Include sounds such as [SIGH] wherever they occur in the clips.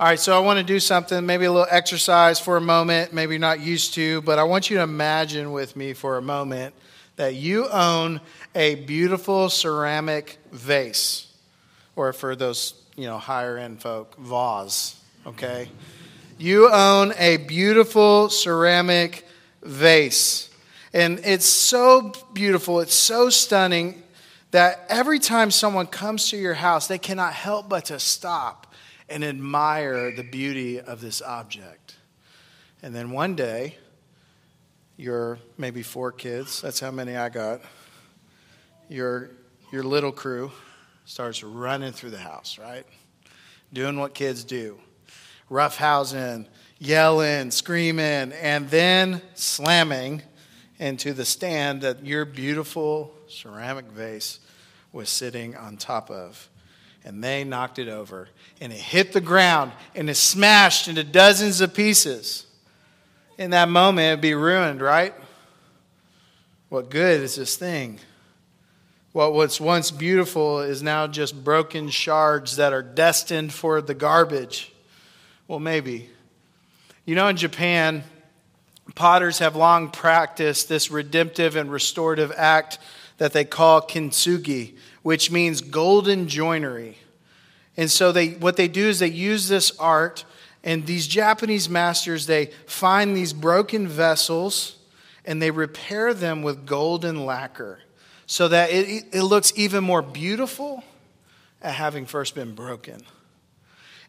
All right, so I want to do something, maybe a little exercise for a moment, maybe not used to, but I want you to imagine with me for a moment that you own a beautiful ceramic vase, or for those, you know, higher end folk, vase, okay? You own a beautiful ceramic vase. And it's so beautiful, it's so stunning that every time someone comes to your house, they cannot help but to stop and admire the beauty of this object. And then one day, your maybe four kids, that's how many I got, your, your little crew starts running through the house, right? Doing what kids do roughhousing, yelling, screaming, and then slamming into the stand that your beautiful ceramic vase was sitting on top of. And they knocked it over, and it hit the ground, and it smashed into dozens of pieces. In that moment, it'd be ruined, right? What good is this thing? What was once beautiful is now just broken shards that are destined for the garbage. Well, maybe. You know, in Japan, potters have long practiced this redemptive and restorative act that they call kintsugi, which means golden joinery. And so they what they do is they use this art and these Japanese masters they find these broken vessels and they repair them with golden lacquer so that it, it looks even more beautiful at having first been broken.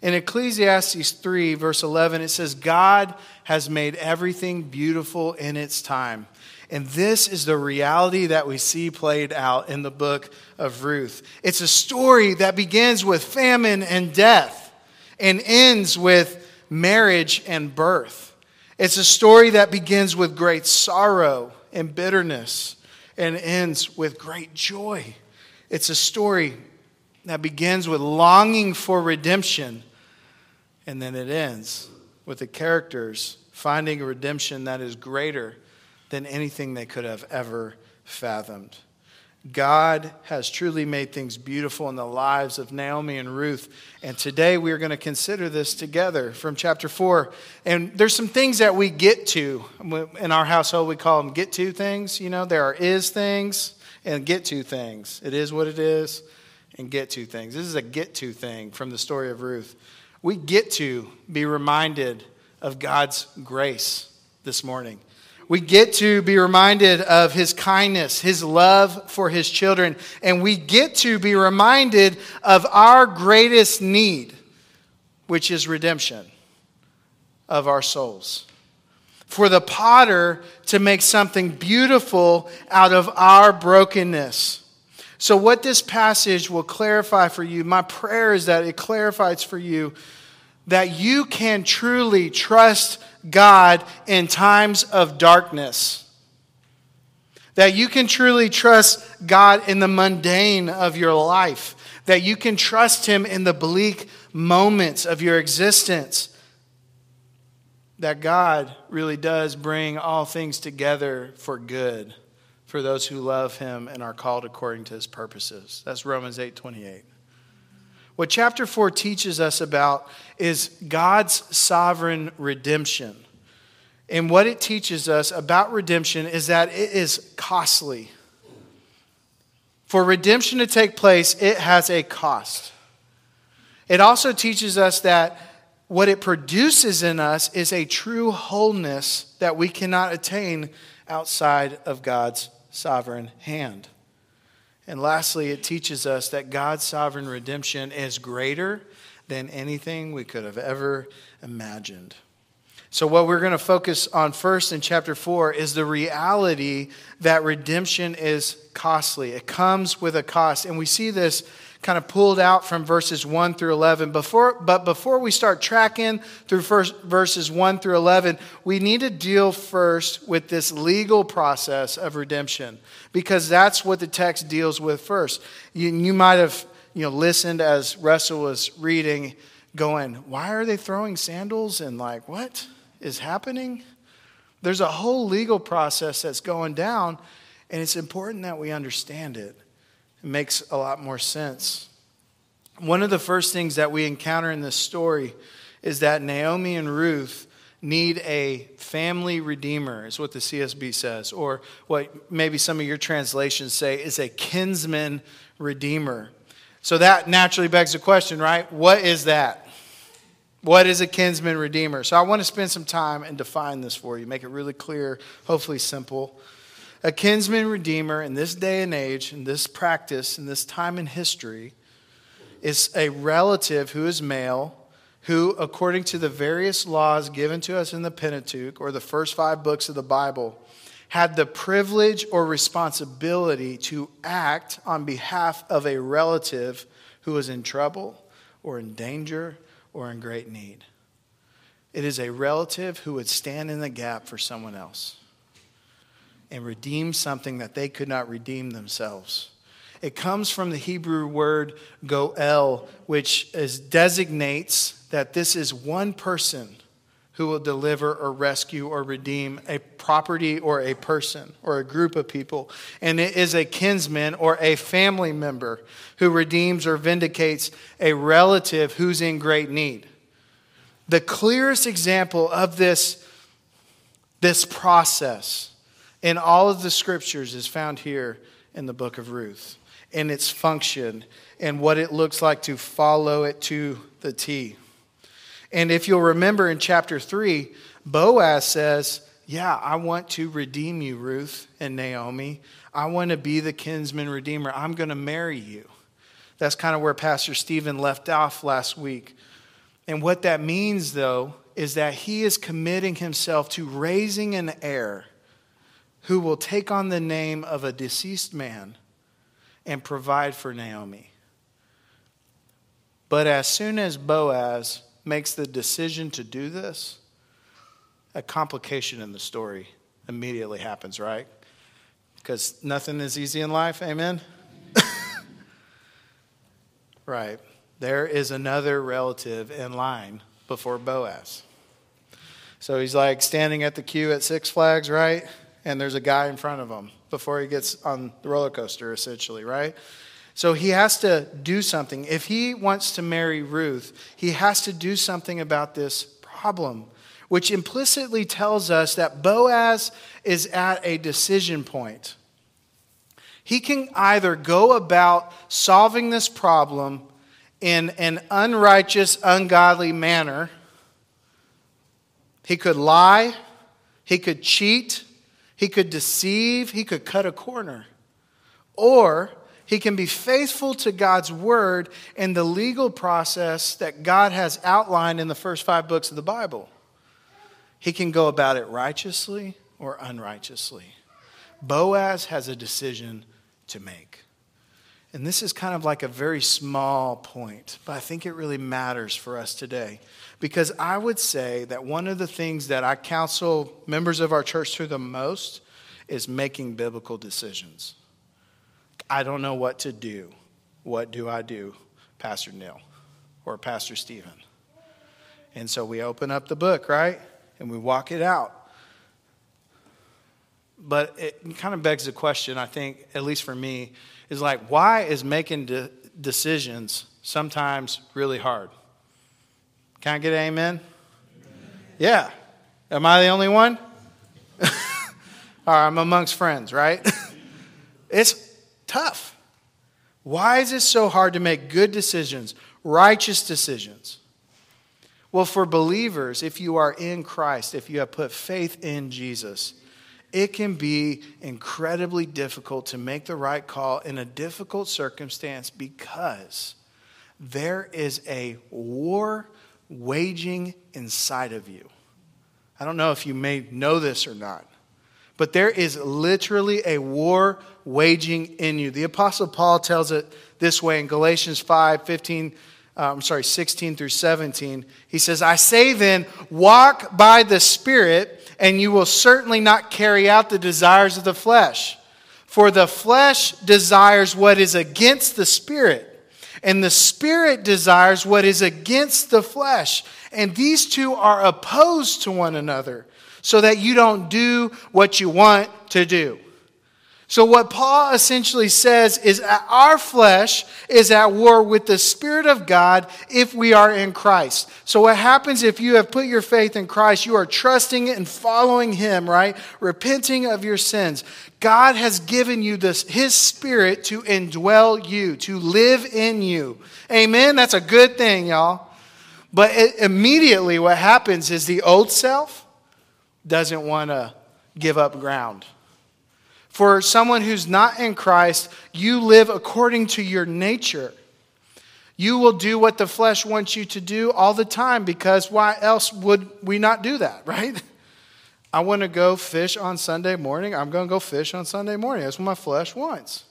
In Ecclesiastes 3, verse 11, it says, God has made everything beautiful in its time. And this is the reality that we see played out in the book of Ruth. It's a story that begins with famine and death and ends with marriage and birth. It's a story that begins with great sorrow and bitterness and ends with great joy. It's a story that begins with longing for redemption and then it ends with the characters finding a redemption that is greater than anything they could have ever fathomed. God has truly made things beautiful in the lives of Naomi and Ruth. And today we are going to consider this together from chapter 4. And there's some things that we get to. In our household, we call them get to things. You know, there are is things and get to things. It is what it is and get to things. This is a get to thing from the story of Ruth. We get to be reminded of God's grace this morning we get to be reminded of his kindness, his love for his children, and we get to be reminded of our greatest need, which is redemption of our souls. For the potter to make something beautiful out of our brokenness. So, what this passage will clarify for you, my prayer is that it clarifies for you that you can truly trust God in times of darkness. That you can truly trust God in the mundane of your life. That you can trust Him in the bleak moments of your existence. That God really does bring all things together for good for those who love Him and are called according to His purposes. That's Romans 8 28. What chapter 4 teaches us about is God's sovereign redemption. And what it teaches us about redemption is that it is costly. For redemption to take place, it has a cost. It also teaches us that what it produces in us is a true wholeness that we cannot attain outside of God's sovereign hand. And lastly, it teaches us that God's sovereign redemption is greater than anything we could have ever imagined. So, what we're going to focus on first in chapter 4 is the reality that redemption is costly. It comes with a cost. And we see this kind of pulled out from verses 1 through 11. Before, but before we start tracking through first, verses 1 through 11, we need to deal first with this legal process of redemption because that's what the text deals with first. You, you might have you know, listened as Russell was reading, going, Why are they throwing sandals? And like, what is happening? There's a whole legal process that's going down, and it's important that we understand it. Makes a lot more sense. One of the first things that we encounter in this story is that Naomi and Ruth need a family redeemer, is what the CSB says, or what maybe some of your translations say is a kinsman redeemer. So that naturally begs the question, right? What is that? What is a kinsman redeemer? So I want to spend some time and define this for you, make it really clear, hopefully simple. A kinsman redeemer in this day and age, in this practice, in this time in history, is a relative who is male who, according to the various laws given to us in the Pentateuch, or the first five books of the Bible, had the privilege or responsibility to act on behalf of a relative who was in trouble or in danger or in great need. It is a relative who would stand in the gap for someone else and redeem something that they could not redeem themselves. It comes from the Hebrew word goel, which is, designates that this is one person who will deliver or rescue or redeem a property or a person or a group of people. And it is a kinsman or a family member who redeems or vindicates a relative who's in great need. The clearest example of this, this process in all of the scriptures is found here in the book of Ruth and its function and what it looks like to follow it to the T. And if you'll remember in chapter 3, Boaz says, Yeah, I want to redeem you, Ruth and Naomi. I want to be the kinsman redeemer. I'm going to marry you. That's kind of where Pastor Stephen left off last week. And what that means, though, is that he is committing himself to raising an heir who will take on the name of a deceased man and provide for Naomi. But as soon as Boaz makes the decision to do this, a complication in the story immediately happens, right? Because nothing is easy in life, amen? [LAUGHS] right. There is another relative in line before Boaz. So he's like standing at the queue at Six Flags, right? And there's a guy in front of him before he gets on the roller coaster, essentially, right? So he has to do something. If he wants to marry Ruth, he has to do something about this problem, which implicitly tells us that Boaz is at a decision point. He can either go about solving this problem in an unrighteous, ungodly manner. He could lie, he could cheat, he could deceive, he could cut a corner. Or he can be faithful to God's word in the legal process that God has outlined in the first five books of the Bible. He can go about it righteously or unrighteously. Boaz has a decision to make. And this is kind of like a very small point, but I think it really matters for us today. Because I would say that one of the things that I counsel members of our church through the most is making biblical decisions. I don't know what to do. What do I do, Pastor Neal or Pastor Stephen? And so we open up the book, right? And we walk it out. But it kind of begs the question, I think, at least for me, is like, why is making de- decisions sometimes really hard? Can I get an amen? amen? Yeah. Am I the only one? [LAUGHS] All right, I'm amongst friends, right? [LAUGHS] it's tough. Why is it so hard to make good decisions, righteous decisions? Well, for believers, if you are in Christ, if you have put faith in Jesus, it can be incredibly difficult to make the right call in a difficult circumstance because there is a war waging inside of you. I don't know if you may know this or not, but there is literally a war waging in you. The Apostle Paul tells it this way in Galatians 5 15, uh, I'm sorry, 16 through 17. He says, I say then, walk by the Spirit, and you will certainly not carry out the desires of the flesh. For the flesh desires what is against the Spirit, and the Spirit desires what is against the flesh. And these two are opposed to one another so that you don't do what you want to do. So, what Paul essentially says is our flesh is at war with the Spirit of God if we are in Christ. So, what happens if you have put your faith in Christ? You are trusting and following Him, right? Repenting of your sins. God has given you this, His Spirit to indwell you, to live in you. Amen? That's a good thing, y'all. But it, immediately, what happens is the old self doesn't want to give up ground. For someone who's not in Christ, you live according to your nature. You will do what the flesh wants you to do all the time because why else would we not do that, [LAUGHS] right? I want to go fish on Sunday morning. I'm going to go fish on Sunday morning. That's what my flesh wants.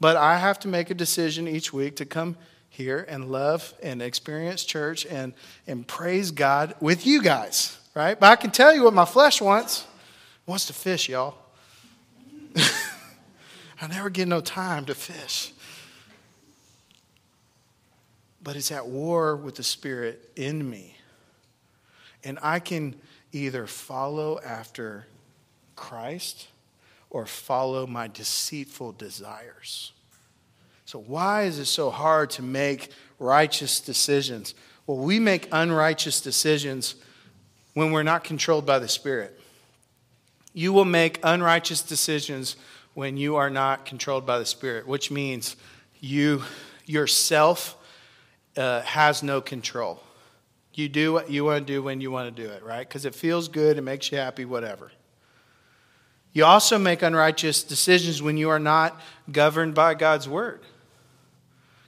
But I have to make a decision each week to come here and love and experience church and, and praise God with you guys, right? But I can tell you what my flesh wants. It wants to fish, y'all. [LAUGHS] I never get no time to fish. But it's at war with the Spirit in me. And I can either follow after Christ or follow my deceitful desires. So, why is it so hard to make righteous decisions? Well, we make unrighteous decisions when we're not controlled by the Spirit. You will make unrighteous decisions when you are not controlled by the Spirit, which means you yourself uh, has no control. You do what you want to do when you want to do it, right? Because it feels good, it makes you happy, whatever. You also make unrighteous decisions when you are not governed by God's word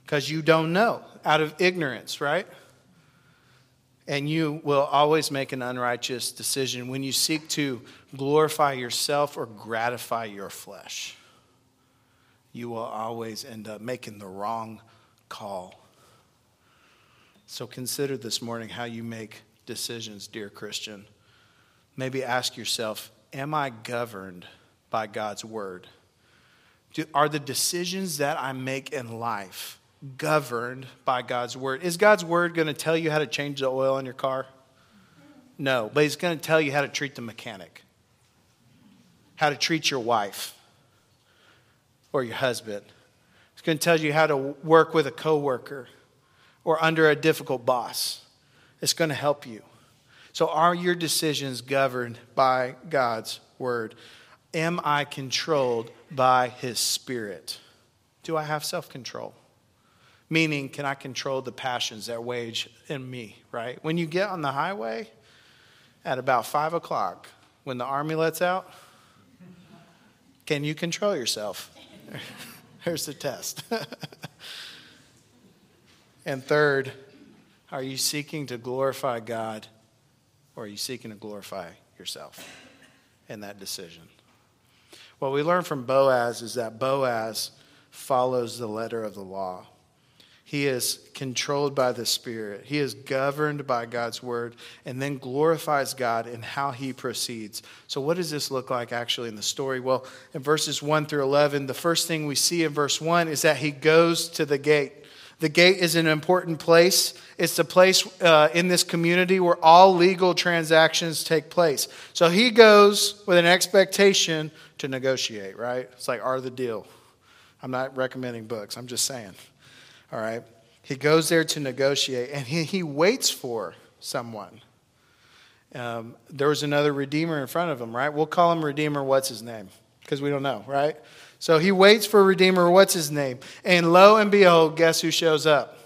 because you don't know out of ignorance, right? And you will always make an unrighteous decision when you seek to glorify yourself or gratify your flesh. You will always end up making the wrong call. So consider this morning how you make decisions, dear Christian. Maybe ask yourself Am I governed by God's word? Do, are the decisions that I make in life governed by God's word. Is God's word going to tell you how to change the oil in your car? No, but He's going to tell you how to treat the mechanic, how to treat your wife or your husband. It's going to tell you how to work with a coworker or under a difficult boss. It's going to help you. So, are your decisions governed by God's word? Am I controlled by His Spirit? Do I have self control? Meaning, can I control the passions that wage in me, right? When you get on the highway at about five o'clock, when the army lets out, can you control yourself? [LAUGHS] Here's the test. [LAUGHS] and third, are you seeking to glorify God or are you seeking to glorify yourself in that decision? What we learn from Boaz is that Boaz follows the letter of the law. He is controlled by the Spirit. He is governed by God's word and then glorifies God in how he proceeds. So, what does this look like actually in the story? Well, in verses 1 through 11, the first thing we see in verse 1 is that he goes to the gate. The gate is an important place. It's the place uh, in this community where all legal transactions take place. So he goes with an expectation to negotiate, right? It's like, are the deal. I'm not recommending books, I'm just saying. All right? He goes there to negotiate and he, he waits for someone. Um, there was another Redeemer in front of him, right? We'll call him Redeemer. What's his name? Because we don't know, right? So he waits for Redeemer. What's his name? And lo and behold, guess who shows up?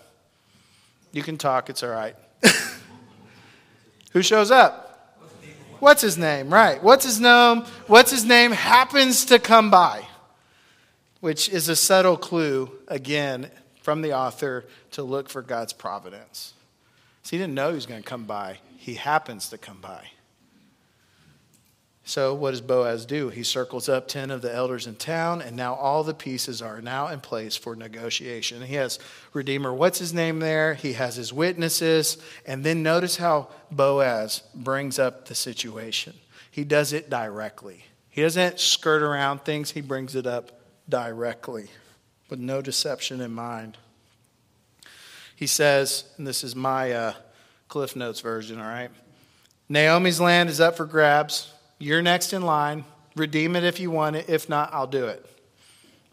You can talk, it's all right. [LAUGHS] who shows up? What's his name? Right. What's his name? What's his name happens to come by, which is a subtle clue, again, from the author to look for God's providence. So he didn't know he was going to come by. He happens to come by. So what does Boaz do? He circles up 10 of the elders in town, and now all the pieces are now in place for negotiation. He has Redeemer, what's his name there? He has his witnesses. And then notice how Boaz brings up the situation. He does it directly. He doesn't skirt around things, he brings it up directly with no deception in mind. He says, and this is my uh, Cliff Notes version, all right? Naomi's land is up for grabs. You're next in line. Redeem it if you want it. If not, I'll do it.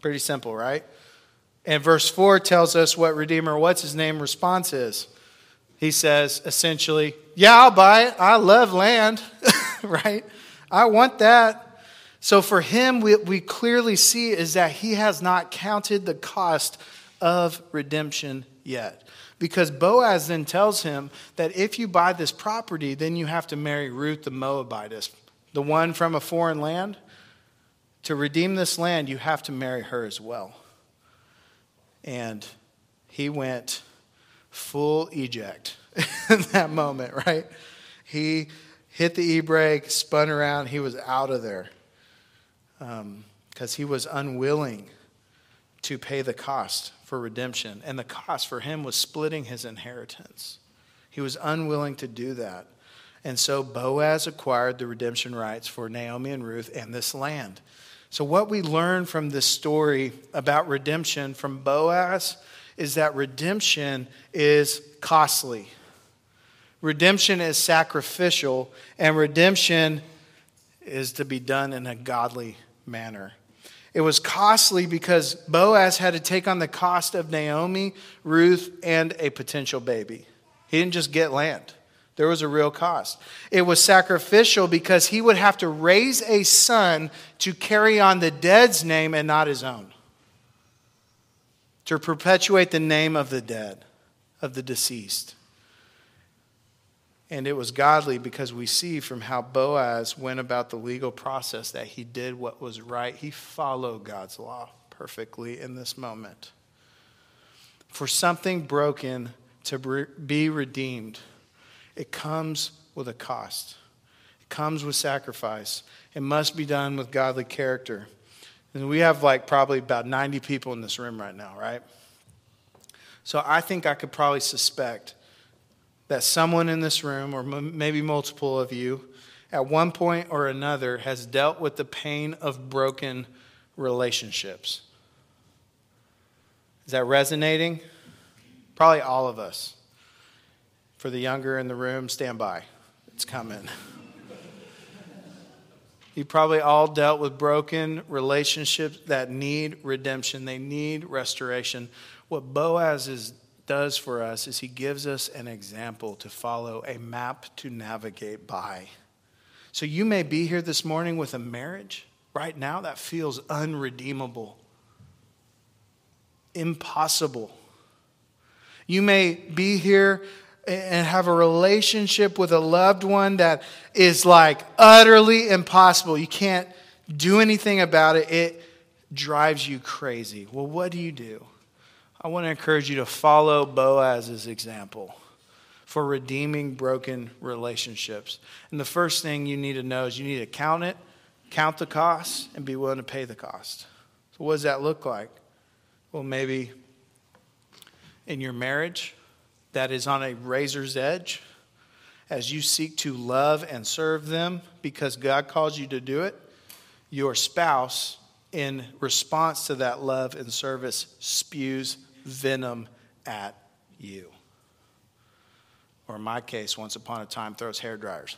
Pretty simple, right? And verse 4 tells us what Redeemer, what's his name, response is. He says essentially, Yeah, I'll buy it. I love land, [LAUGHS] right? I want that. So for him, what we clearly see is that he has not counted the cost of redemption yet. Because Boaz then tells him that if you buy this property, then you have to marry Ruth the Moabitess, the one from a foreign land. To redeem this land, you have to marry her as well. And he went full eject [LAUGHS] in that moment, right? He hit the e brake, spun around, he was out of there because um, he was unwilling to pay the cost for redemption. And the cost for him was splitting his inheritance. He was unwilling to do that. And so Boaz acquired the redemption rights for Naomi and Ruth and this land. So, what we learn from this story about redemption from Boaz is that redemption is costly. Redemption is sacrificial, and redemption is to be done in a godly manner. It was costly because Boaz had to take on the cost of Naomi, Ruth, and a potential baby. He didn't just get land, there was a real cost. It was sacrificial because he would have to raise a son to carry on the dead's name and not his own, to perpetuate the name of the dead, of the deceased. And it was godly because we see from how Boaz went about the legal process that he did what was right. He followed God's law perfectly in this moment. For something broken to be redeemed, it comes with a cost, it comes with sacrifice. It must be done with godly character. And we have like probably about 90 people in this room right now, right? So I think I could probably suspect that someone in this room, or m- maybe multiple of you, at one point or another has dealt with the pain of broken relationships. Is that resonating? Probably all of us. For the younger in the room, stand by. It's coming. [LAUGHS] you probably all dealt with broken relationships that need redemption, they need restoration. What Boaz is does for us is he gives us an example to follow, a map to navigate by. So you may be here this morning with a marriage right now that feels unredeemable, impossible. You may be here and have a relationship with a loved one that is like utterly impossible. You can't do anything about it. It drives you crazy. Well, what do you do? I want to encourage you to follow Boaz's example for redeeming broken relationships. And the first thing you need to know is you need to count it, count the costs, and be willing to pay the cost. So, what does that look like? Well, maybe in your marriage that is on a razor's edge as you seek to love and serve them because God calls you to do it, your spouse, in response to that love and service, spews venom at you. Or in my case, once upon a time, throws hair dryers.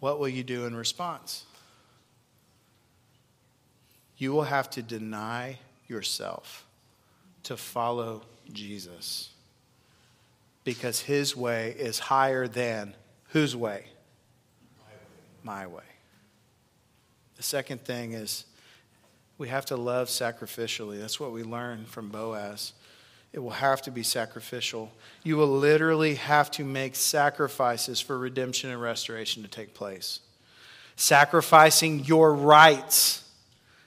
what will you do in response? You will have to deny yourself to follow Jesus because his way is higher than whose way? My way. My way. The second thing is we have to love sacrificially. That's what we learn from Boaz. It will have to be sacrificial. You will literally have to make sacrifices for redemption and restoration to take place. Sacrificing your rights,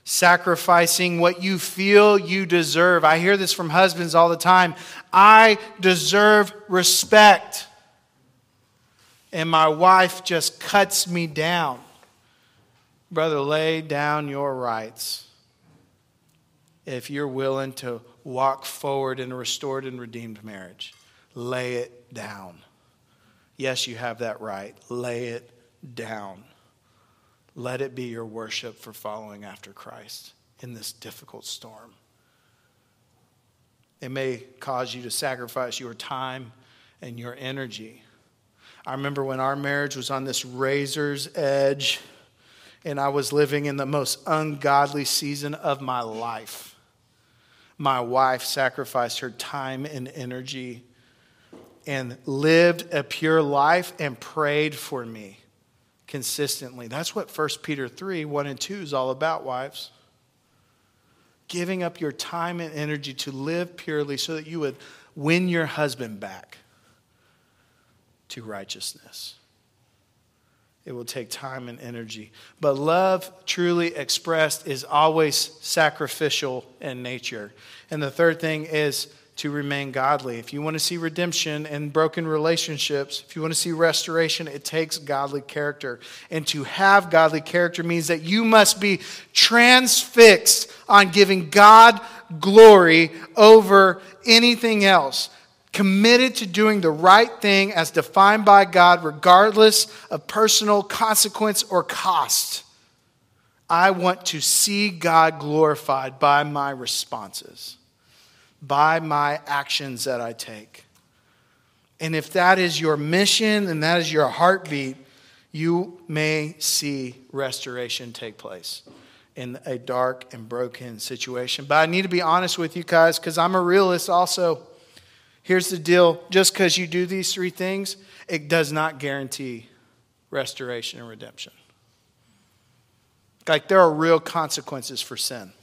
sacrificing what you feel you deserve. I hear this from husbands all the time. I deserve respect. And my wife just cuts me down. Brother, lay down your rights if you're willing to walk forward in a restored and redeemed marriage. Lay it down. Yes, you have that right. Lay it down. Let it be your worship for following after Christ in this difficult storm. It may cause you to sacrifice your time and your energy. I remember when our marriage was on this razor's edge and I was living in the most ungodly season of my life. My wife sacrificed her time and energy and lived a pure life and prayed for me consistently. That's what 1 Peter 3 1 and 2 is all about, wives. Giving up your time and energy to live purely so that you would win your husband back to righteousness. It will take time and energy. But love, truly expressed, is always sacrificial in nature. And the third thing is to remain godly. If you want to see redemption in broken relationships, if you want to see restoration, it takes godly character. And to have godly character means that you must be transfixed on giving God glory over anything else committed to doing the right thing as defined by God, regardless of personal consequence or cost. I want to see God glorified by my responses, by my actions that I take. And if that is your mission and that is your heartbeat, you may see restoration take place in a dark and broken situation. But I need to be honest with you guys because I'm a realist also. Here's the deal just because you do these three things, it does not guarantee restoration and redemption. Like, there are real consequences for sin.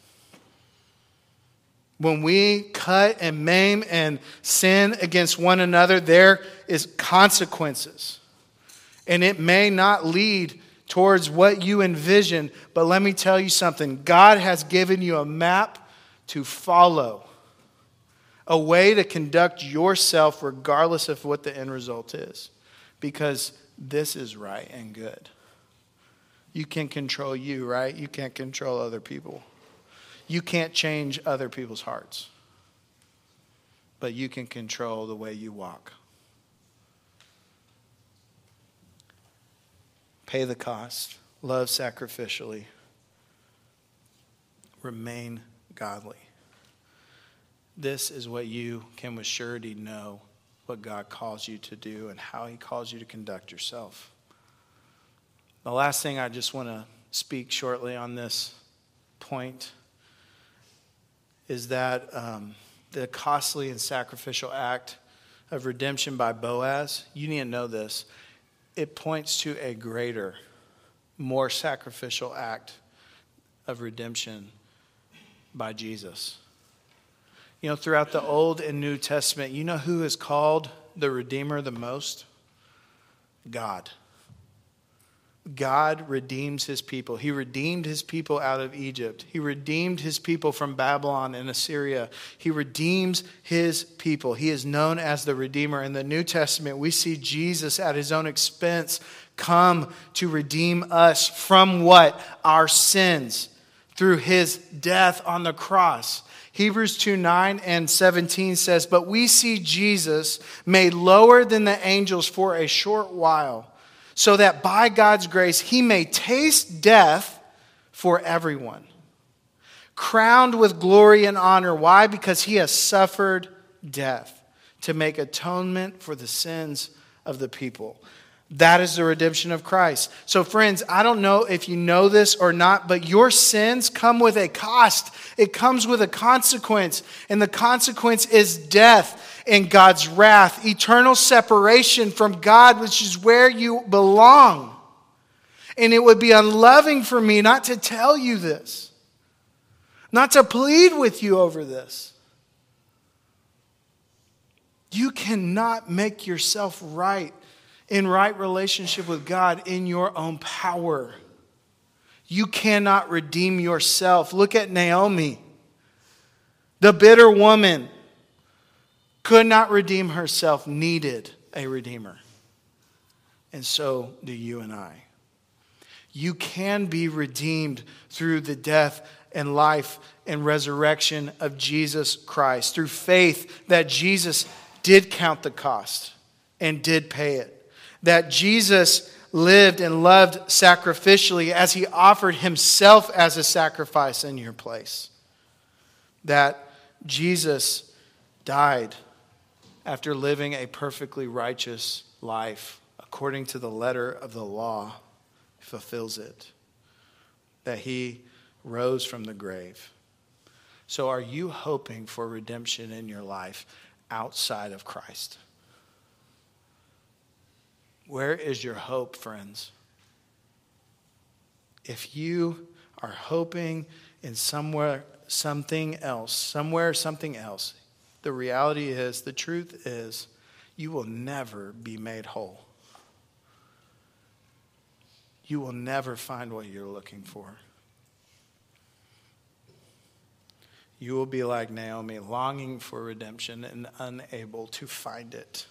When we cut and maim and sin against one another, there is consequences. And it may not lead towards what you envision, but let me tell you something God has given you a map to follow a way to conduct yourself regardless of what the end result is. Because this is right and good. You can control you, right? You can't control other people. You can't change other people's hearts. But you can control the way you walk. Pay the cost, love sacrificially, remain godly. This is what you can with surety know what God calls you to do and how He calls you to conduct yourself. The last thing I just want to speak shortly on this point is that um, the costly and sacrificial act of redemption by Boaz, you need to know this, it points to a greater, more sacrificial act of redemption by Jesus. You know, throughout the Old and New Testament, you know who is called the Redeemer the most? God. God redeems his people. He redeemed his people out of Egypt. He redeemed his people from Babylon and Assyria. He redeems his people. He is known as the Redeemer. In the New Testament, we see Jesus at his own expense come to redeem us from what? Our sins through his death on the cross. Hebrews 2 9 and 17 says, But we see Jesus made lower than the angels for a short while, so that by God's grace he may taste death for everyone. Crowned with glory and honor. Why? Because he has suffered death to make atonement for the sins of the people. That is the redemption of Christ. So, friends, I don't know if you know this or not, but your sins come with a cost. It comes with a consequence, and the consequence is death and God's wrath, eternal separation from God, which is where you belong. And it would be unloving for me not to tell you this, not to plead with you over this. You cannot make yourself right in right relationship with God in your own power. You cannot redeem yourself. Look at Naomi. The bitter woman could not redeem herself, needed a redeemer. And so do you and I. You can be redeemed through the death and life and resurrection of Jesus Christ, through faith that Jesus did count the cost and did pay it that Jesus lived and loved sacrificially as he offered himself as a sacrifice in your place. That Jesus died after living a perfectly righteous life, according to the letter of the law, fulfills it. That he rose from the grave. So, are you hoping for redemption in your life outside of Christ? Where is your hope, friends? If you are hoping in somewhere something else, somewhere something else, the reality is, the truth is, you will never be made whole. You will never find what you're looking for. You will be like Naomi, longing for redemption and unable to find it.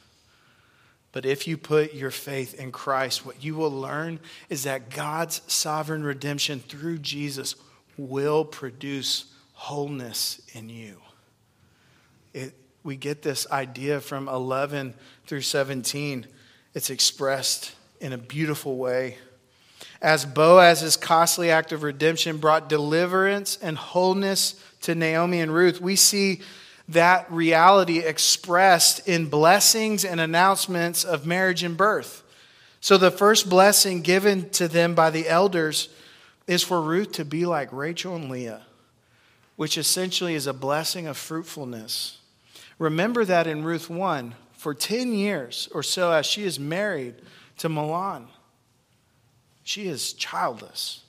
But if you put your faith in Christ, what you will learn is that God's sovereign redemption through Jesus will produce wholeness in you. It, we get this idea from 11 through 17. It's expressed in a beautiful way. As Boaz's costly act of redemption brought deliverance and wholeness to Naomi and Ruth, we see that reality expressed in blessings and announcements of marriage and birth. So, the first blessing given to them by the elders is for Ruth to be like Rachel and Leah, which essentially is a blessing of fruitfulness. Remember that in Ruth 1, for 10 years or so, as she is married to Mahlon, she is childless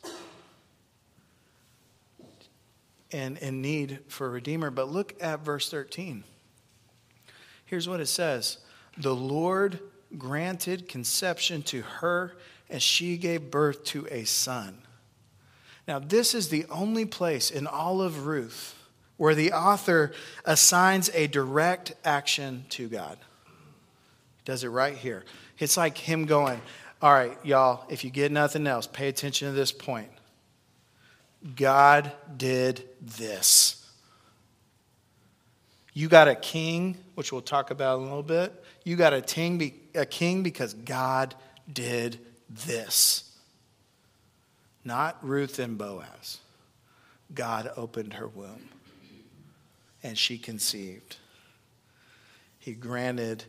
and in need for a redeemer. But look at verse 13. Here's what it says The Lord granted conception to her as she gave birth to a son. Now, this is the only place in all of Ruth where the author assigns a direct action to God. He does it right here. It's like him going, All right, y'all, if you get nothing else, pay attention to this point. God did this. You got a king, which we'll talk about in a little bit. You got a king, a king because God did this. Not Ruth and Boaz. God opened her womb and she conceived. He granted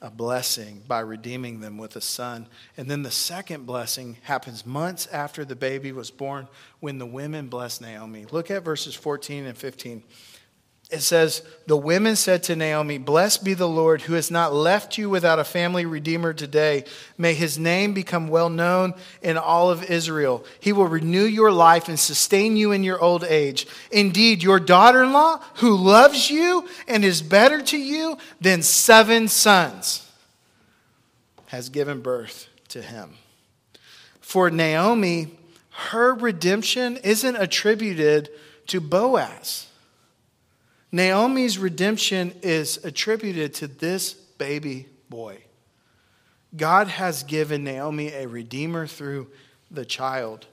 a blessing by redeeming them with a son. And then the second blessing happens months after the baby was born when the women bless Naomi. Look at verses 14 and 15 it says, The women said to Naomi, Blessed be the Lord who has not left you without a family redeemer today. May his name become well known in all of Israel. He will renew your life and sustain you in your old age. Indeed, your daughter in law, who loves you and is better to you than seven sons, has given birth to him. For Naomi, her redemption isn't attributed to Boaz Naomi's redemption is attributed to this baby boy. God has given Naomi a redeemer through the child.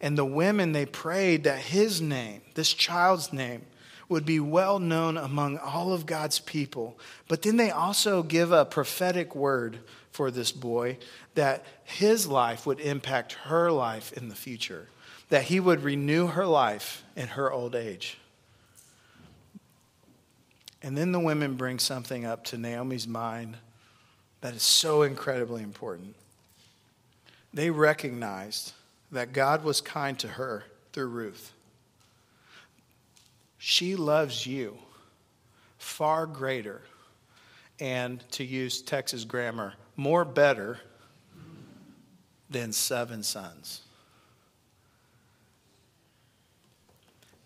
And the women, they prayed that his name, this child's name, would be well known among all of God's people. But then they also give a prophetic word for this boy that his life would impact her life in the future, that he would renew her life in her old age. And then the women bring something up to Naomi's mind that is so incredibly important. They recognized that God was kind to her through Ruth. She loves you far greater, and to use Texas grammar, more better than seven sons.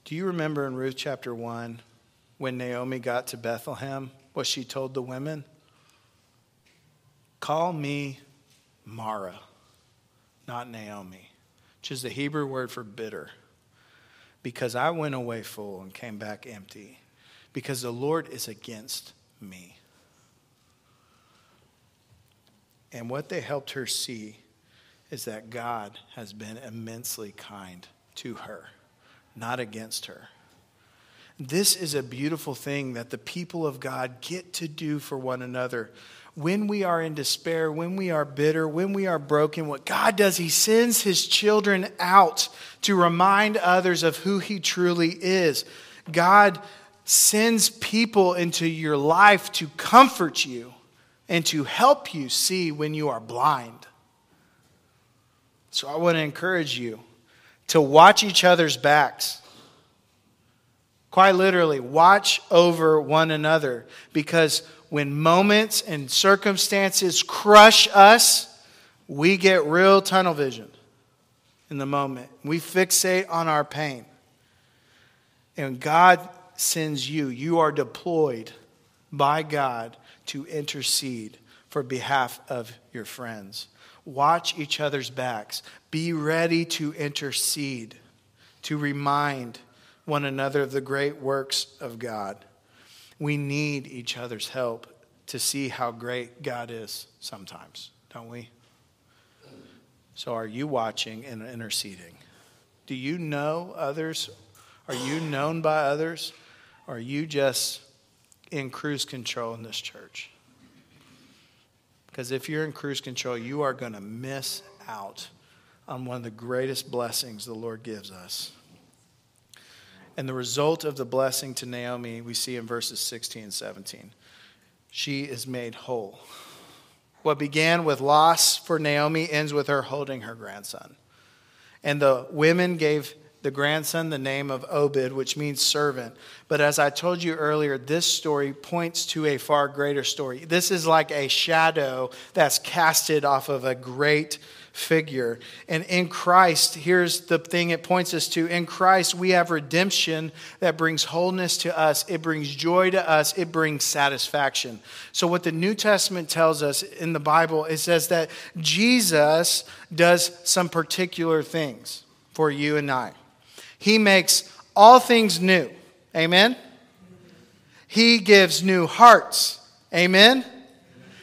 Do you remember in Ruth chapter 1 when Naomi got to Bethlehem, what she told the women? Call me Mara, not Naomi, which is the Hebrew word for bitter. Because I went away full and came back empty. Because the Lord is against me. And what they helped her see is that God has been immensely kind to her, not against her. This is a beautiful thing that the people of God get to do for one another. When we are in despair, when we are bitter, when we are broken, what God does, He sends His children out to remind others of who He truly is. God sends people into your life to comfort you and to help you see when you are blind. So I want to encourage you to watch each other's backs. Quite literally, watch over one another because when moments and circumstances crush us, we get real tunnel vision in the moment. We fixate on our pain. And God sends you, you are deployed by God to intercede for behalf of your friends. Watch each other's backs. Be ready to intercede, to remind one another of the great works of God. We need each other's help to see how great God is sometimes, don't we? So, are you watching and interceding? Do you know others? Are you known by others? Are you just in cruise control in this church? Because if you're in cruise control, you are going to miss out on one of the greatest blessings the Lord gives us. And the result of the blessing to Naomi, we see in verses 16 and 17. She is made whole. What began with loss for Naomi ends with her holding her grandson. And the women gave the grandson the name of Obed, which means servant. But as I told you earlier, this story points to a far greater story. This is like a shadow that's casted off of a great figure. And in Christ, here's the thing it points us to in Christ, we have redemption that brings wholeness to us, it brings joy to us, it brings satisfaction. So, what the New Testament tells us in the Bible, it says that Jesus does some particular things for you and I. He makes all things new. Amen. He gives new hearts. Amen.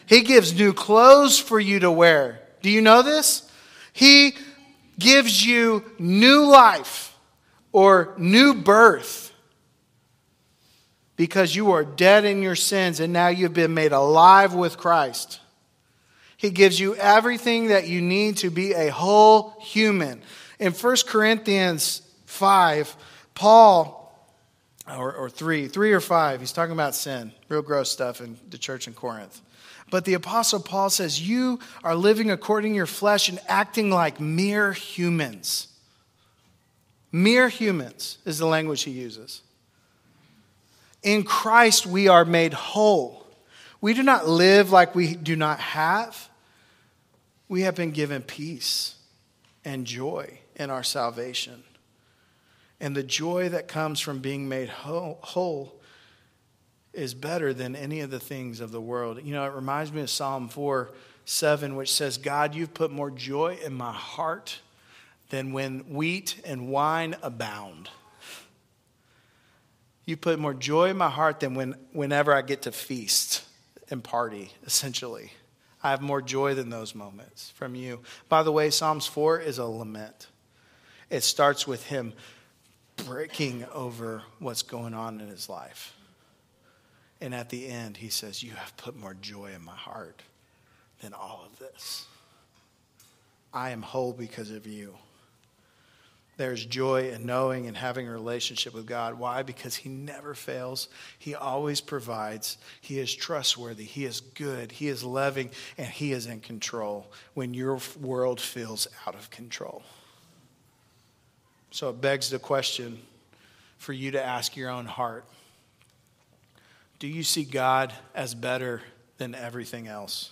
He gives new clothes for you to wear. Do you know this? He gives you new life or new birth because you are dead in your sins and now you've been made alive with Christ. He gives you everything that you need to be a whole human. In 1 Corinthians 5, Paul, or, or 3, 3 or 5, he's talking about sin, real gross stuff in the church in Corinth. But the Apostle Paul says, You are living according to your flesh and acting like mere humans. Mere humans is the language he uses. In Christ, we are made whole. We do not live like we do not have. We have been given peace and joy in our salvation. And the joy that comes from being made whole is better than any of the things of the world. You know, it reminds me of Psalm 4 7, which says, God, you've put more joy in my heart than when wheat and wine abound. You put more joy in my heart than when, whenever I get to feast and party, essentially. I have more joy than those moments from you. By the way, Psalms 4 is a lament. It starts with him breaking over what's going on in his life. And at the end, he says, You have put more joy in my heart than all of this. I am whole because of you. There's joy in knowing and having a relationship with God. Why? Because He never fails. He always provides. He is trustworthy. He is good. He is loving. And He is in control when your world feels out of control. So it begs the question for you to ask your own heart do you see God as better than everything else?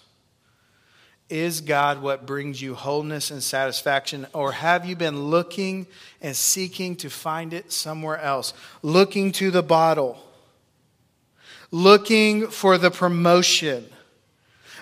Is God what brings you wholeness and satisfaction, or have you been looking and seeking to find it somewhere else? Looking to the bottle, looking for the promotion.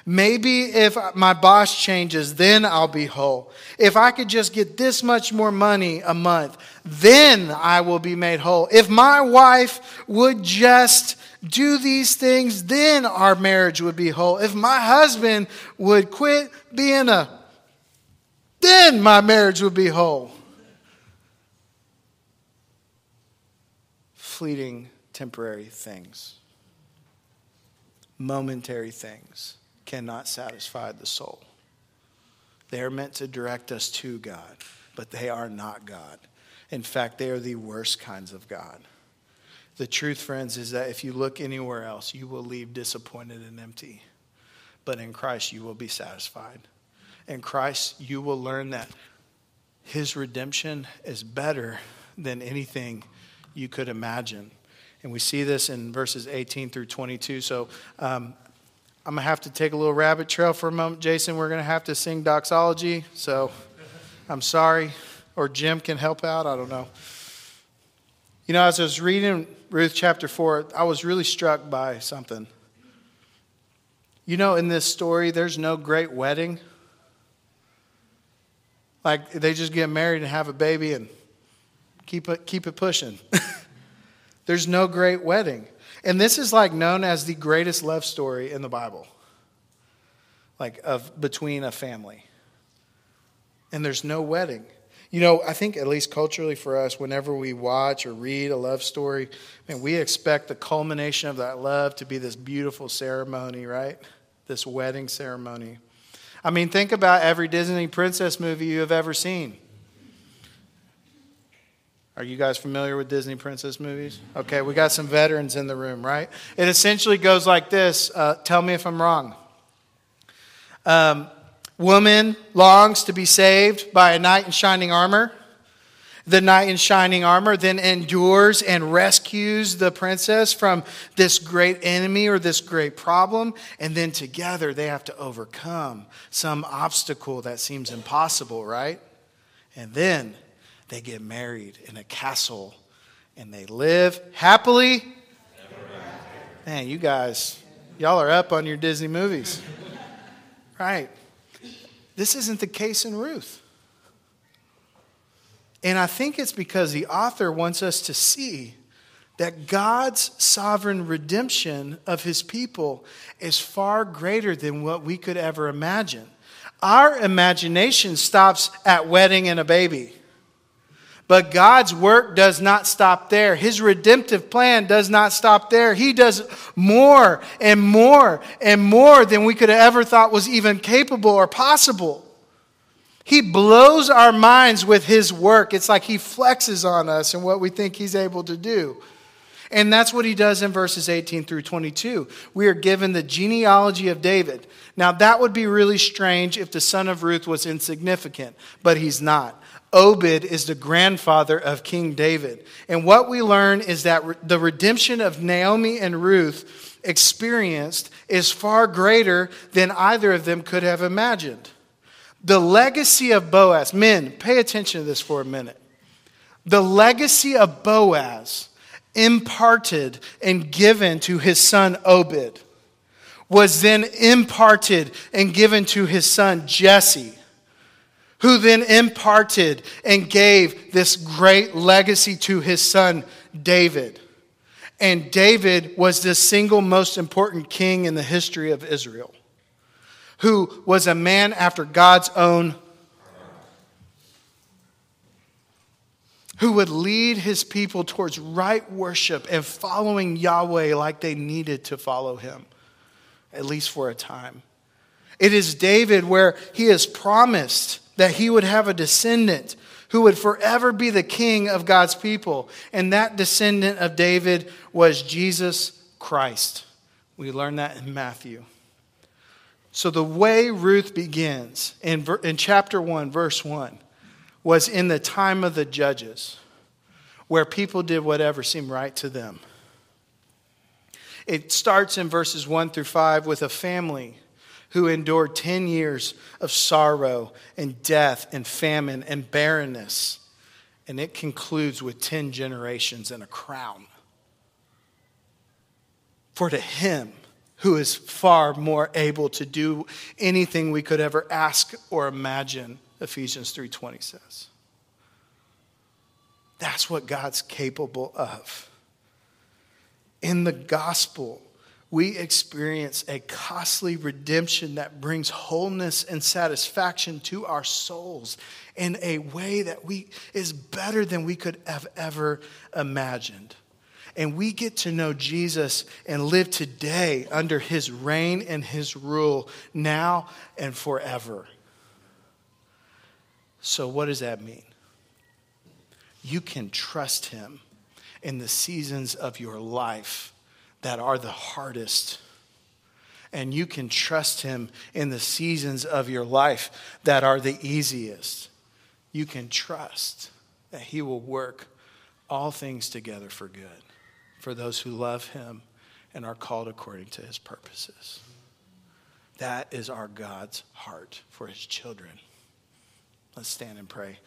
Maybe if my boss changes, then I'll be whole. If I could just get this much more money a month, then I will be made whole. If my wife would just do these things, then our marriage would be whole. If my husband would quit being a, then my marriage would be whole. Fleeting, temporary things, momentary things cannot satisfy the soul. They are meant to direct us to God, but they are not God. In fact, they are the worst kinds of God. The truth, friends, is that if you look anywhere else, you will leave disappointed and empty. but in Christ you will be satisfied. In Christ you will learn that his redemption is better than anything you could imagine. And we see this in verses 18 through 22. So um, I'm going to have to take a little rabbit trail for a moment. Jason, we're going to have to sing doxology. So I'm sorry. Or Jim can help out. I don't know. You know, as I was reading Ruth chapter 4, I was really struck by something. You know, in this story, there's no great wedding. Like, they just get married and have a baby and keep it, keep it pushing. [LAUGHS] there's no great wedding. And this is like known as the greatest love story in the Bible, like of between a family. And there's no wedding. You know, I think at least culturally for us, whenever we watch or read a love story, man, we expect the culmination of that love to be this beautiful ceremony, right? This wedding ceremony. I mean, think about every Disney princess movie you have ever seen. Are you guys familiar with Disney princess movies? Okay, we got some veterans in the room, right? It essentially goes like this uh, Tell me if I'm wrong. Um, woman longs to be saved by a knight in shining armor. The knight in shining armor then endures and rescues the princess from this great enemy or this great problem. And then together they have to overcome some obstacle that seems impossible, right? And then they get married in a castle and they live happily. Man, you guys, y'all are up on your Disney movies. Right. This isn't the case in Ruth. And I think it's because the author wants us to see that God's sovereign redemption of his people is far greater than what we could ever imagine. Our imagination stops at wedding and a baby. But God's work does not stop there. His redemptive plan does not stop there. He does more and more and more than we could have ever thought was even capable or possible. He blows our minds with His work. It's like He flexes on us and what we think He's able to do. And that's what he does in verses 18 through 22. We are given the genealogy of David. Now, that would be really strange if the son of Ruth was insignificant, but he's not. Obed is the grandfather of King David. And what we learn is that the redemption of Naomi and Ruth experienced is far greater than either of them could have imagined. The legacy of Boaz, men, pay attention to this for a minute. The legacy of Boaz, imparted and given to his son Obed, was then imparted and given to his son Jesse who then imparted and gave this great legacy to his son David. And David was the single most important king in the history of Israel, who was a man after God's own who would lead his people towards right worship and following Yahweh like they needed to follow him, at least for a time. It is David where he is promised that he would have a descendant who would forever be the king of God's people. And that descendant of David was Jesus Christ. We learn that in Matthew. So the way Ruth begins in, in chapter 1, verse 1, was in the time of the judges, where people did whatever seemed right to them. It starts in verses 1 through 5 with a family who endured 10 years of sorrow and death and famine and barrenness. And it concludes with 10 generations and a crown. For to him who is far more able to do anything we could ever ask or imagine, Ephesians 3:20 says. That's what God's capable of. In the gospel, we experience a costly redemption that brings wholeness and satisfaction to our souls in a way that we is better than we could have ever imagined. And we get to know Jesus and live today under his reign and his rule now and forever. So, what does that mean? You can trust him in the seasons of your life that are the hardest. And you can trust him in the seasons of your life that are the easiest. You can trust that he will work all things together for good for those who love him and are called according to his purposes. That is our God's heart for his children. Let's stand and pray.